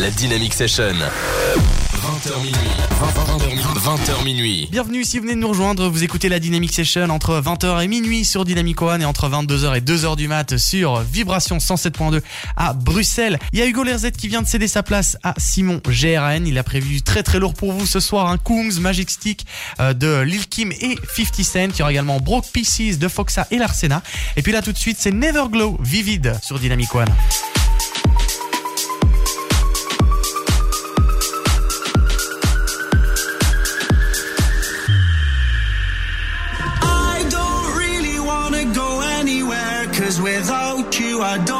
La Dynamic Session. 20h minuit. 20h minuit. Bienvenue si vous venez de nous rejoindre, vous écoutez la Dynamic Session entre 20h et minuit sur Dynamic One et entre 22h et 2h du mat sur Vibration 107.2 à Bruxelles. Il y a Hugo Lerzet qui vient de céder sa place à Simon GRN. Il a prévu très très lourd pour vous ce soir un Kungs Magic Stick euh, de Lil Kim et 50 Cent. Il y aura également Broke Pieces de Foxa et Larsena. Et puis là tout de suite c'est Neverglow Vivid sur Dynamic One. I don't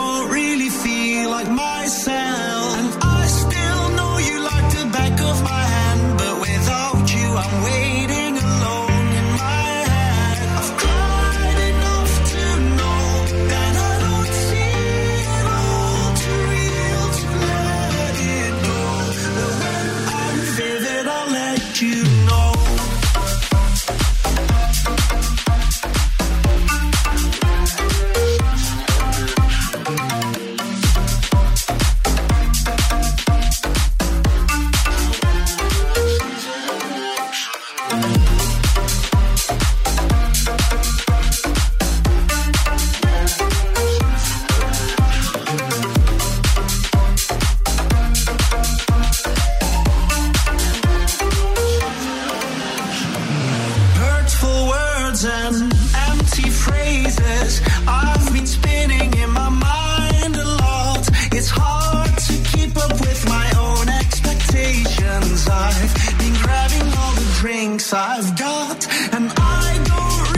I've and I don't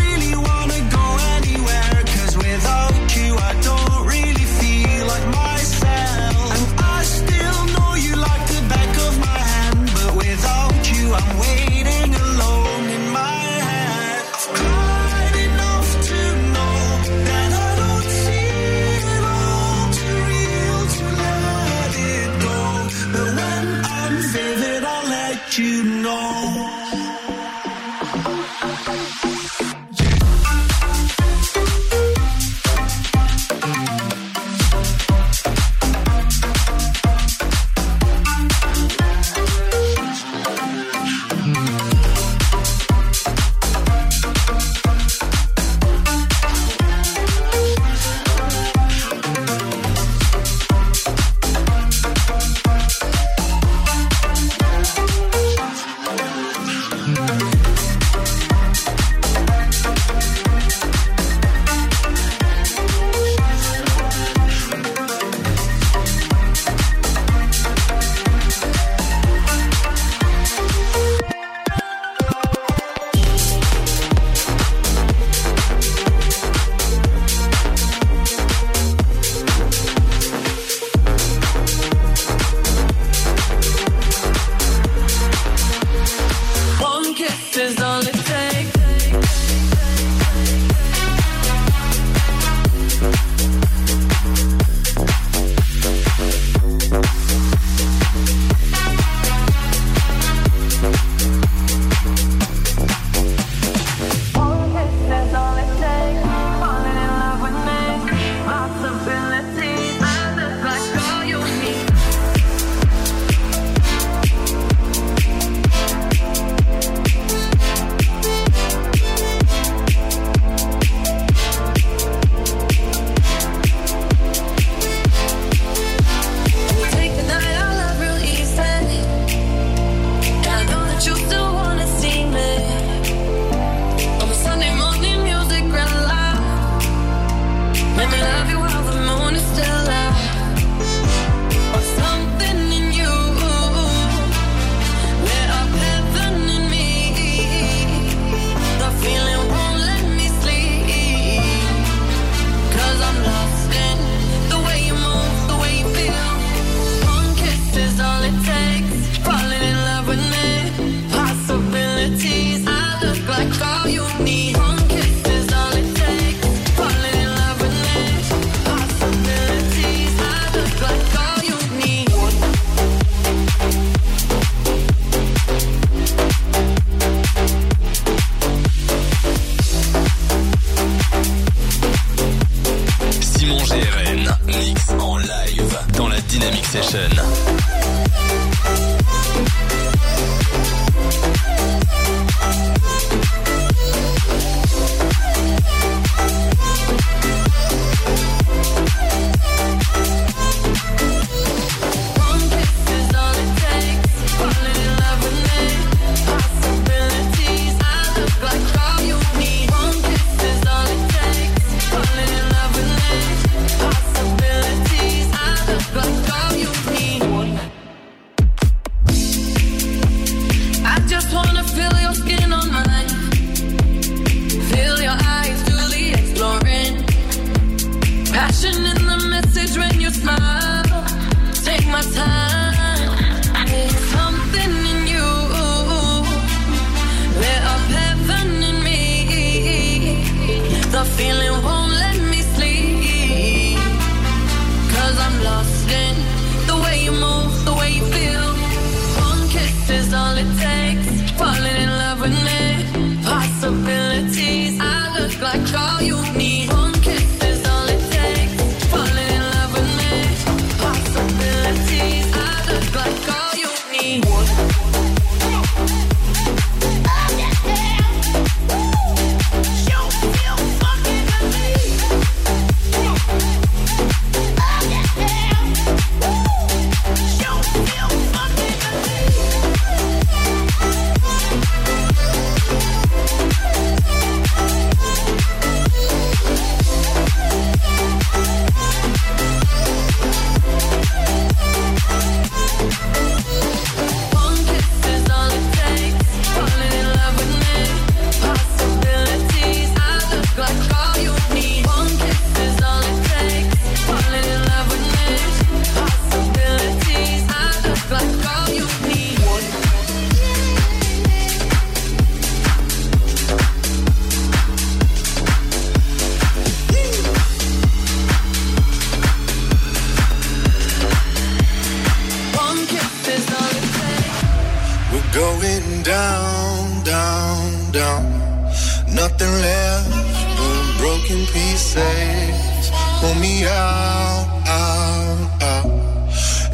broken pieces. Pull me out, out, out.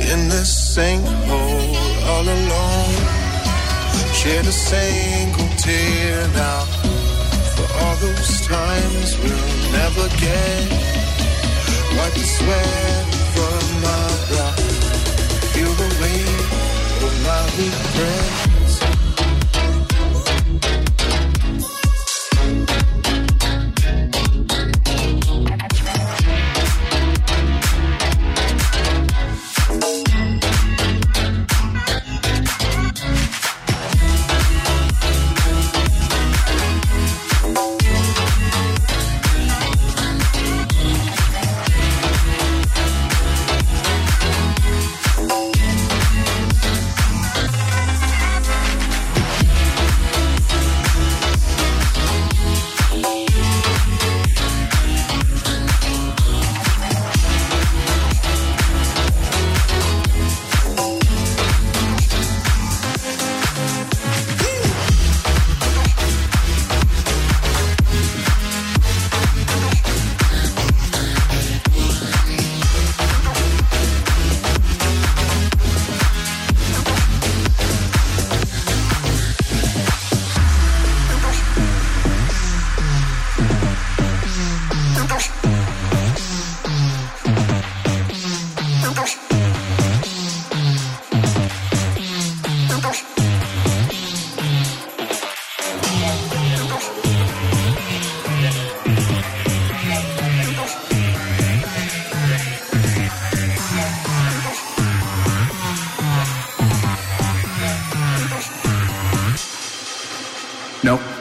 In this sinkhole, all alone. Shed a single tear now. For all those times we'll never get. Wipe the sweat from my brow. Feel the weight of my regret. Nope.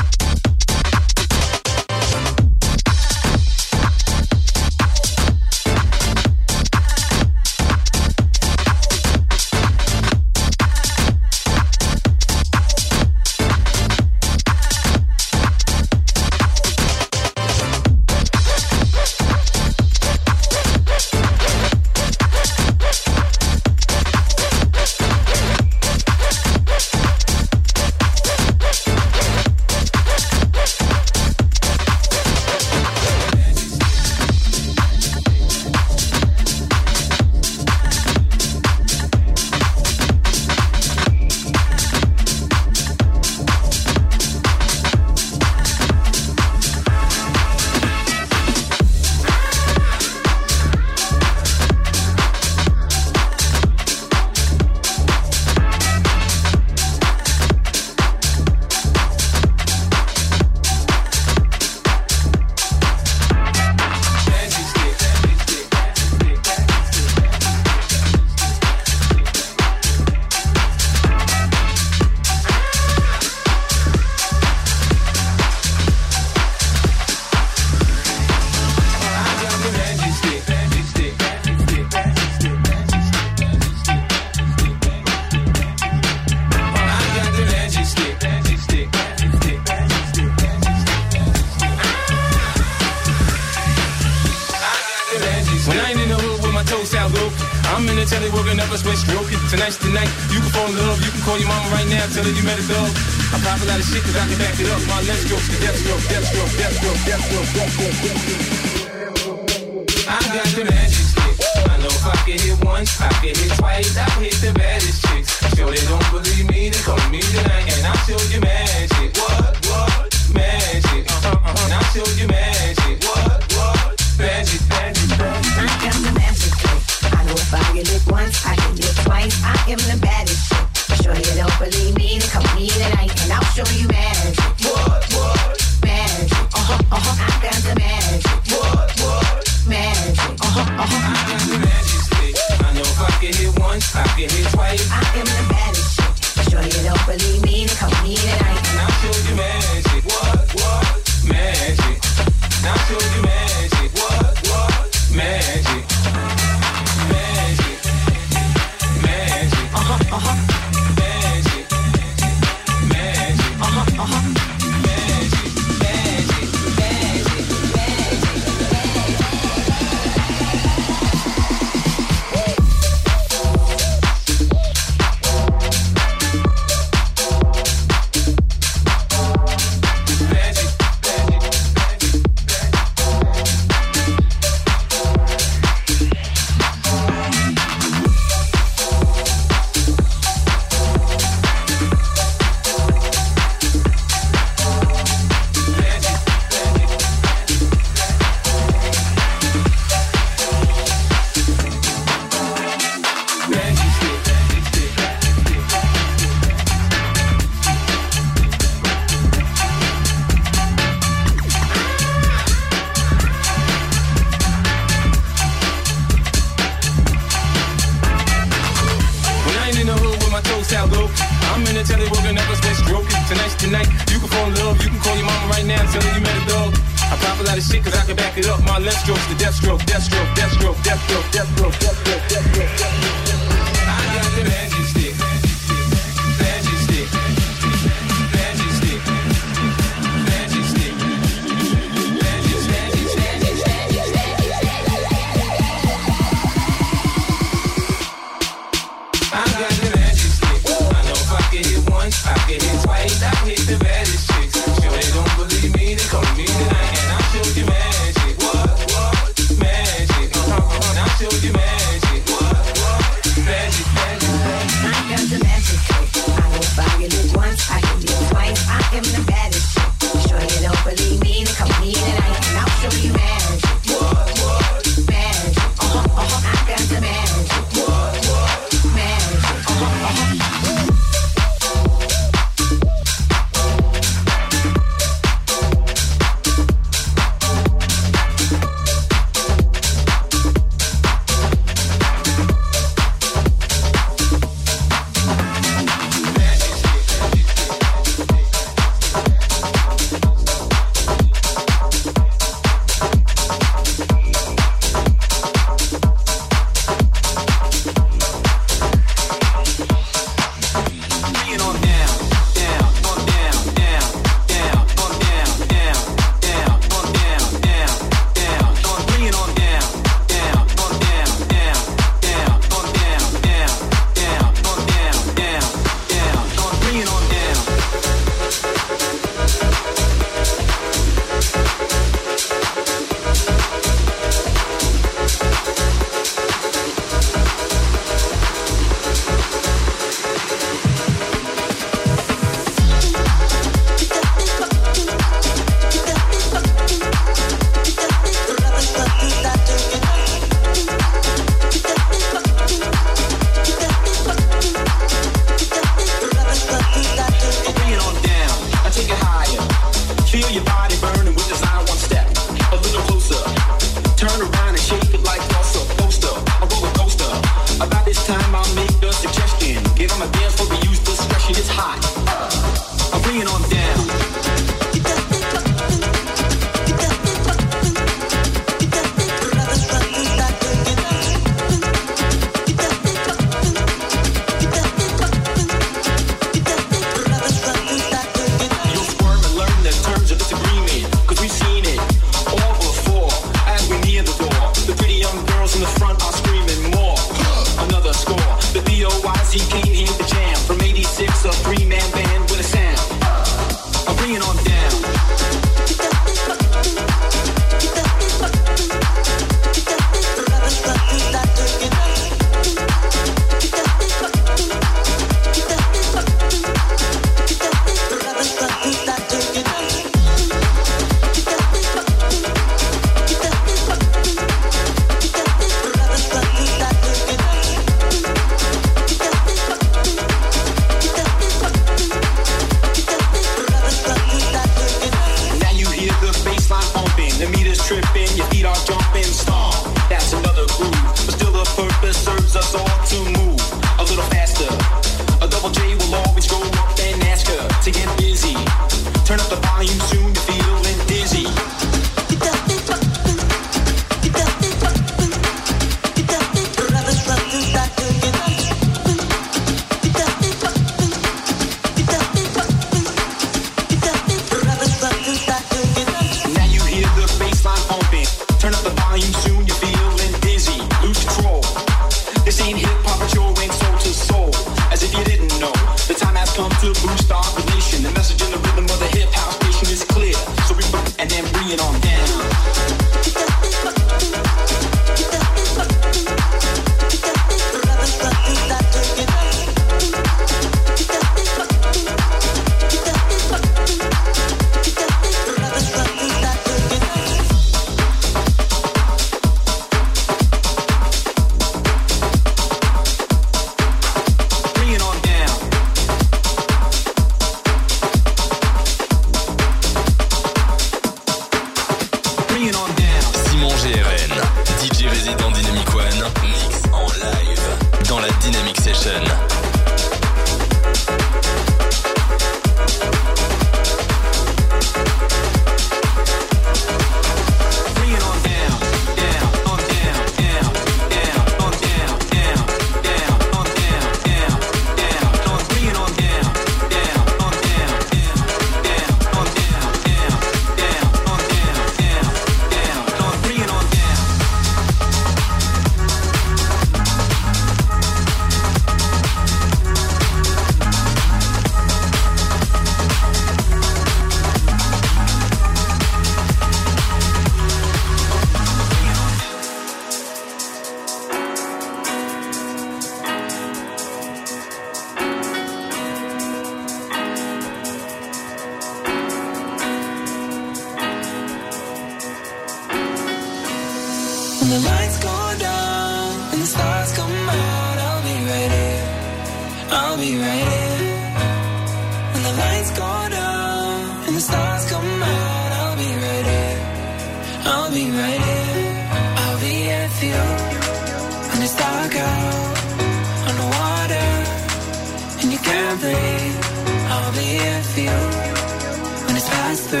past three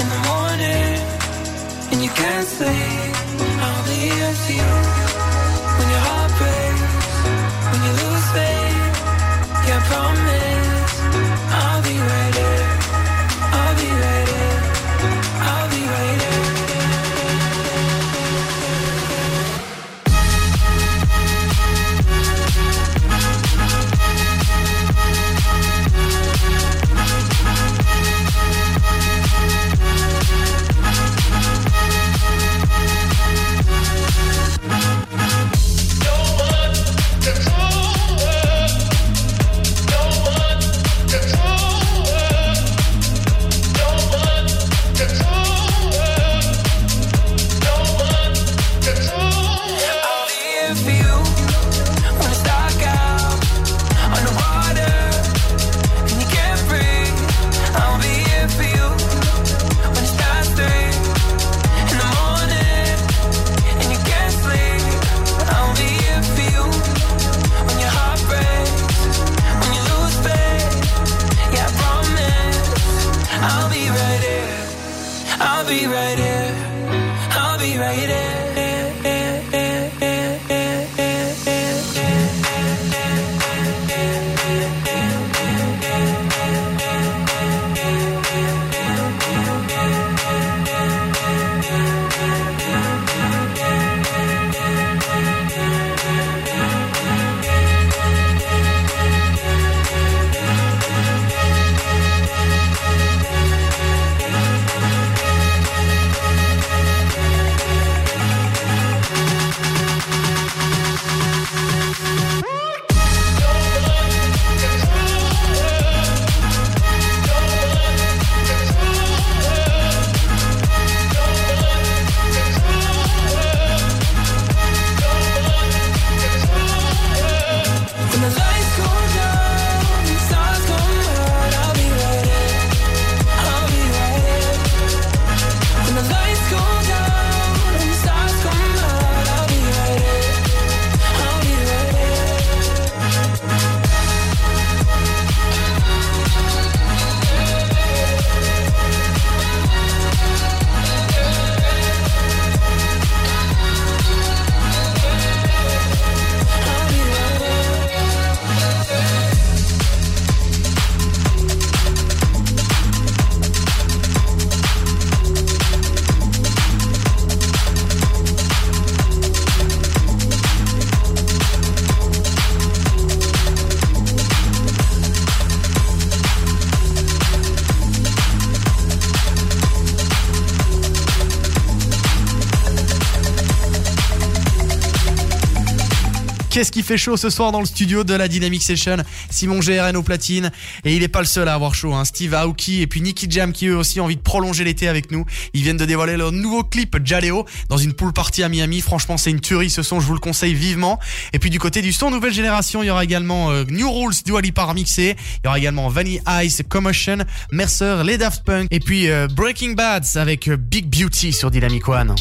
in the morning and you can't sleep. I'll be here for you when your heart breaks, when you lose faith. Yeah, I promise. Qu'est-ce qui fait chaud ce soir dans le studio de la Dynamic Session Simon GRN au platine. Et il est pas le seul à avoir chaud. Hein. Steve Aoki et puis Nicky Jam qui eux aussi ont envie de prolonger l'été avec nous. Ils viennent de dévoiler leur nouveau clip Jaleo dans une pool party à Miami. Franchement, c'est une tuerie ce son. Je vous le conseille vivement. Et puis du côté du son nouvelle génération, il y aura également euh, New Rules Dua Lipa remixé. Il y aura également Vanilla Ice Commotion, Mercer, les Daft Punk et puis euh, Breaking Bad avec euh, Big Beauty sur Dynamic One.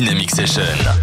Dynamic Session.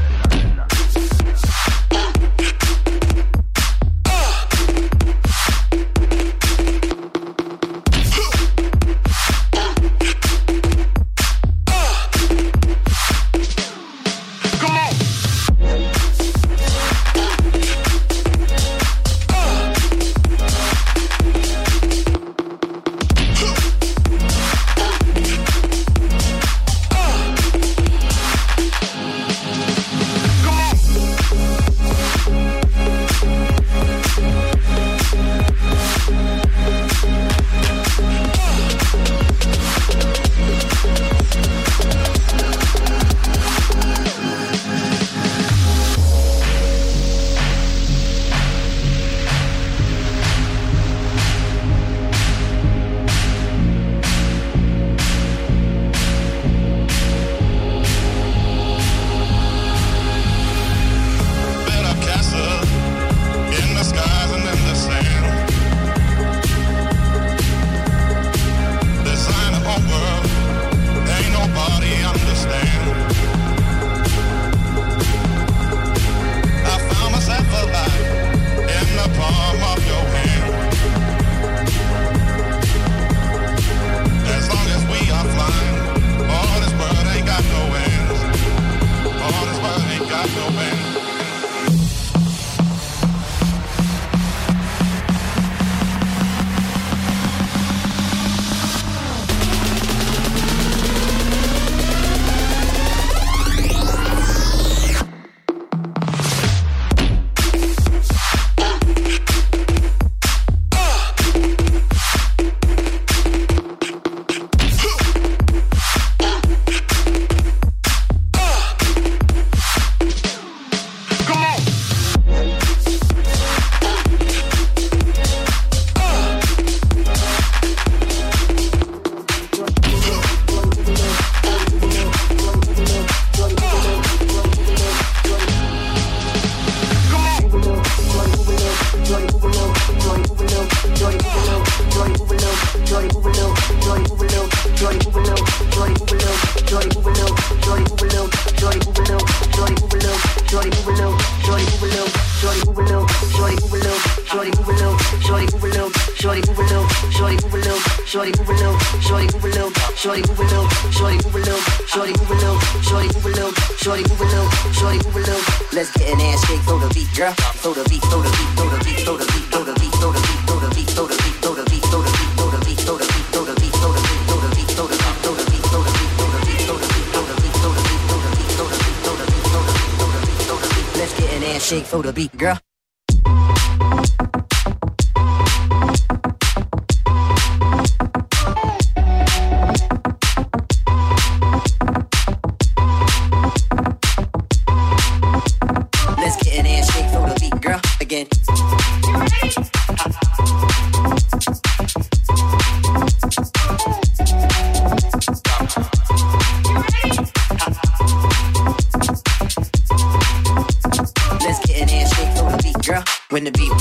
Girl. When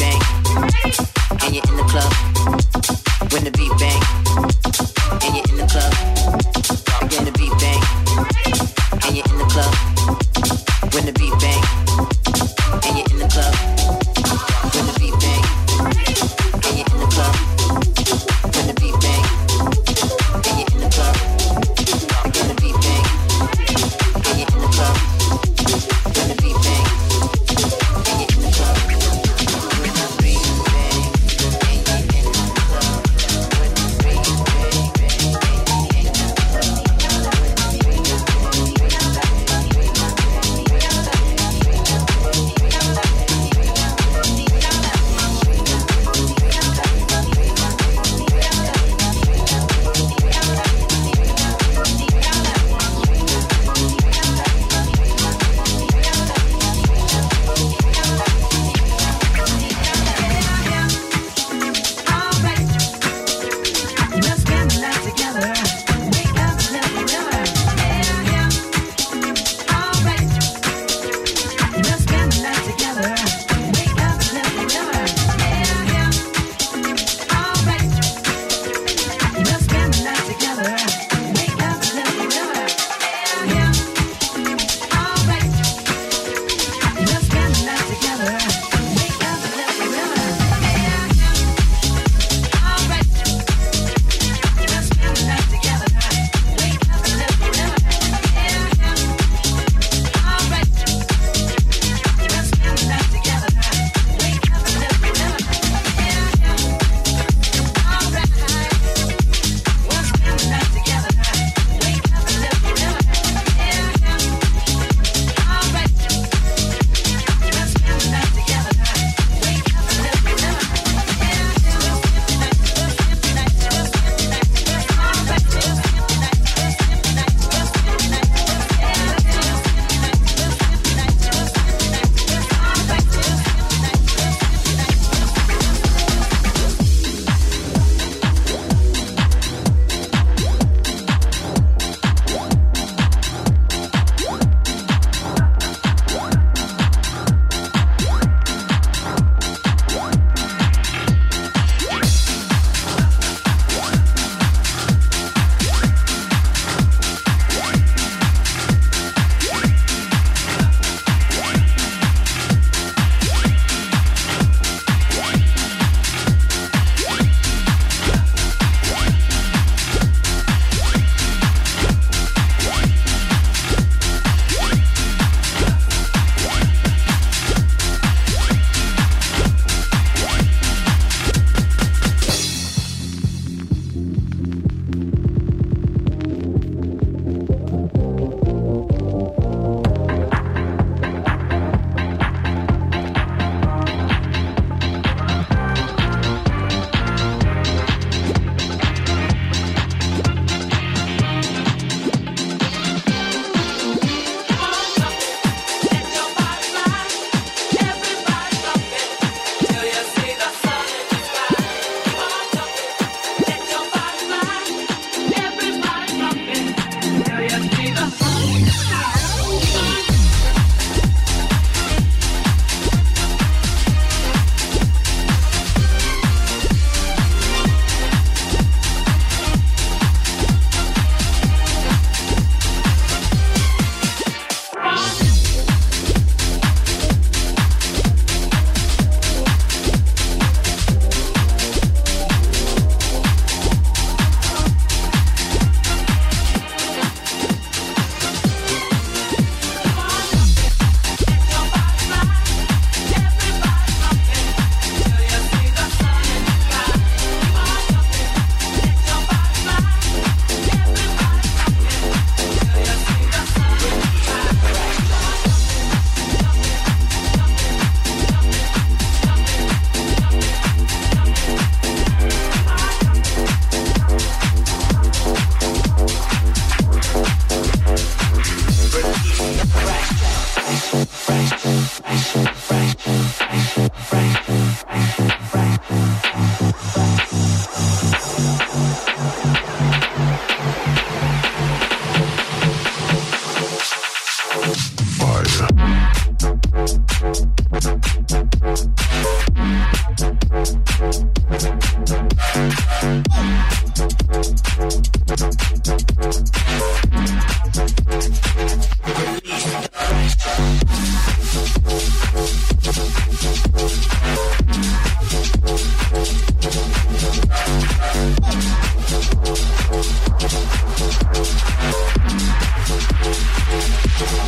Thank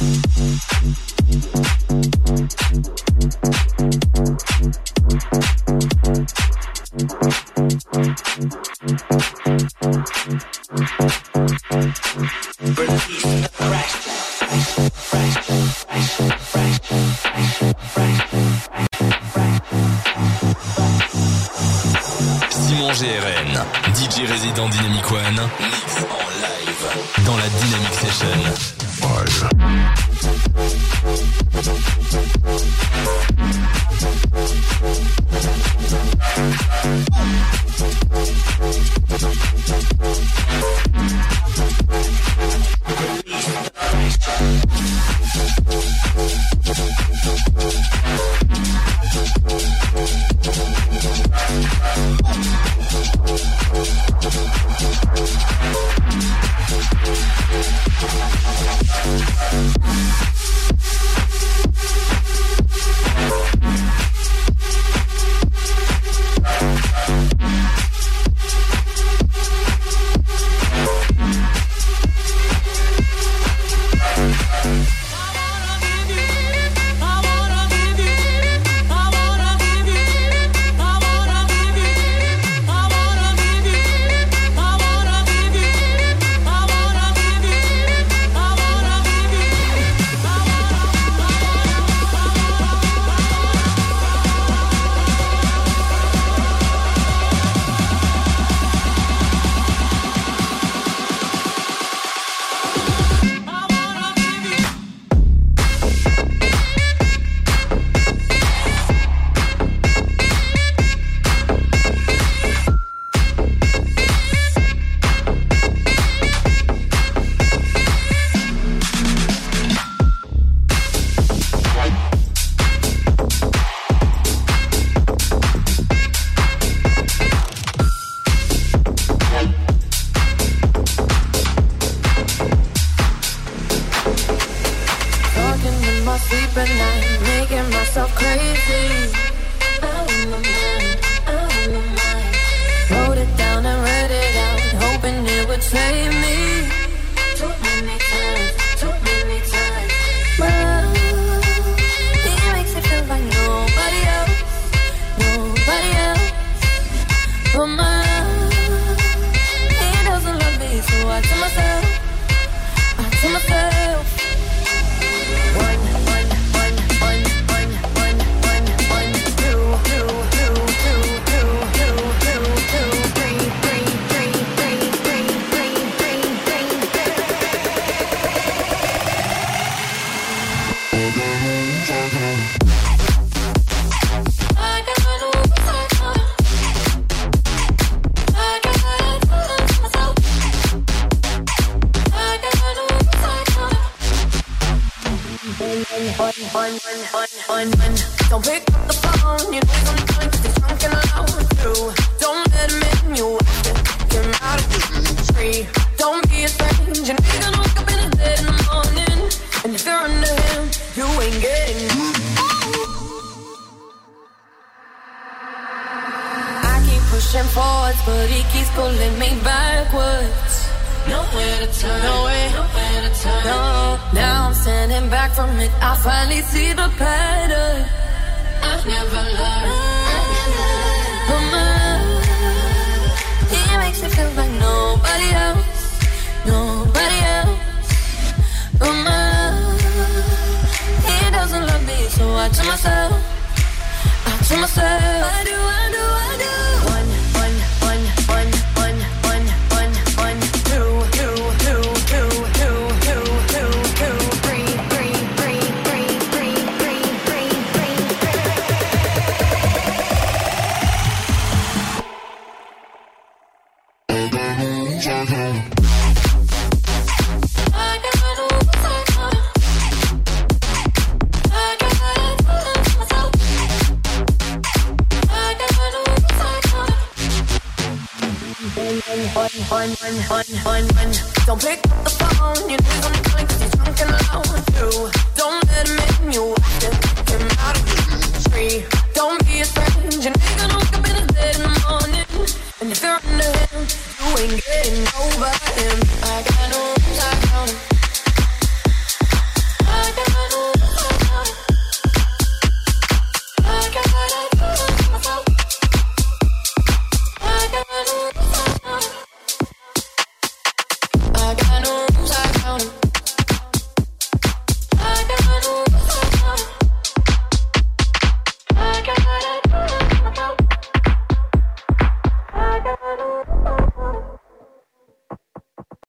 you. pushing forwards, but he keeps pulling me backwards. Nowhere to turn, nowhere, nowhere to turn. No, now I'm standing back from it. I finally see the pattern. I've never learned. He makes me feel like nobody else, nobody else. But mine, he doesn't love me, so I tell myself, I tell myself. Why do I do I?